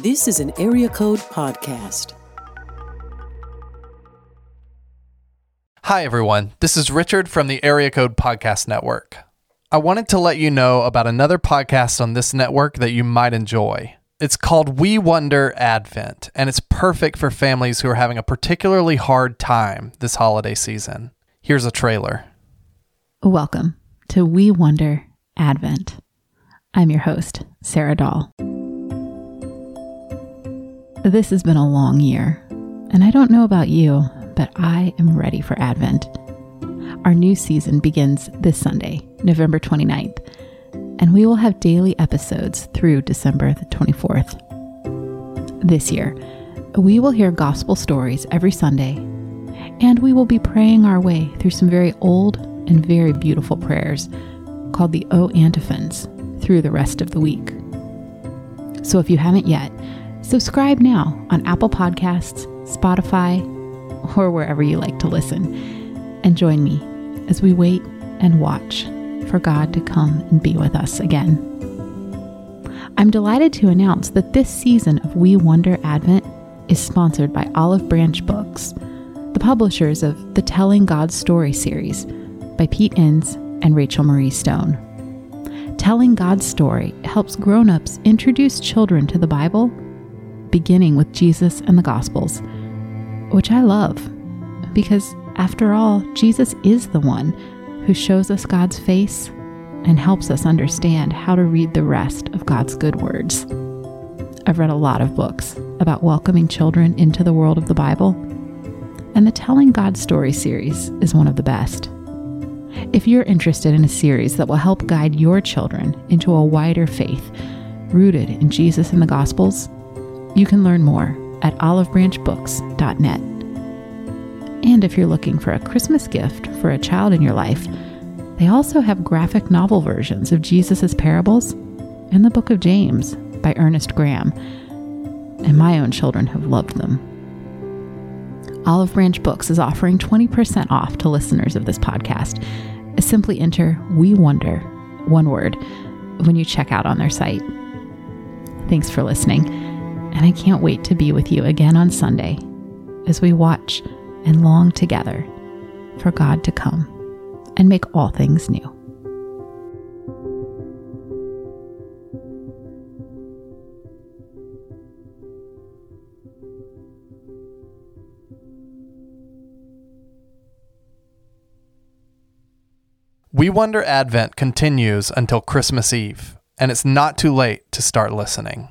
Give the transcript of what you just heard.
This is an Area Code Podcast. Hi, everyone. This is Richard from the Area Code Podcast Network. I wanted to let you know about another podcast on this network that you might enjoy. It's called We Wonder Advent, and it's perfect for families who are having a particularly hard time this holiday season. Here's a trailer. Welcome to We Wonder Advent. I'm your host, Sarah Dahl. This has been a long year, and I don't know about you, but I am ready for Advent. Our new season begins this Sunday, November 29th, and we will have daily episodes through December the 24th. This year, we will hear gospel stories every Sunday, and we will be praying our way through some very old and very beautiful prayers called the O Antiphons through the rest of the week. So if you haven't yet, subscribe now on Apple Podcasts, Spotify, or wherever you like to listen, and join me as we wait and watch for God to come and be with us again. I'm delighted to announce that this season of We Wonder Advent is sponsored by Olive Branch Books, the publishers of the Telling God's Story series by Pete Enns and Rachel Marie Stone. Telling God's story helps grown-ups introduce children to the Bible, beginning with Jesus and the Gospels, which I love because after all, Jesus is the one who shows us God's face and helps us understand how to read the rest of God's good words. I've read a lot of books about welcoming children into the world of the Bible, and the Telling God Story series is one of the best. If you're interested in a series that will help guide your children into a wider faith rooted in Jesus and the Gospels, you can learn more at olivebranchbooks.net. And if you're looking for a Christmas gift for a child in your life, they also have graphic novel versions of Jesus' parables and the book of James by Ernest Graham. And my own children have loved them. Olive Branch Books is offering 20% off to listeners of this podcast. Simply enter We Wonder, one word, when you check out on their site. Thanks for listening, and I can't wait to be with you again on Sunday as we watch and long together for God to come and make all things new. We Wonder Advent continues until Christmas Eve, and it's not too late to start listening.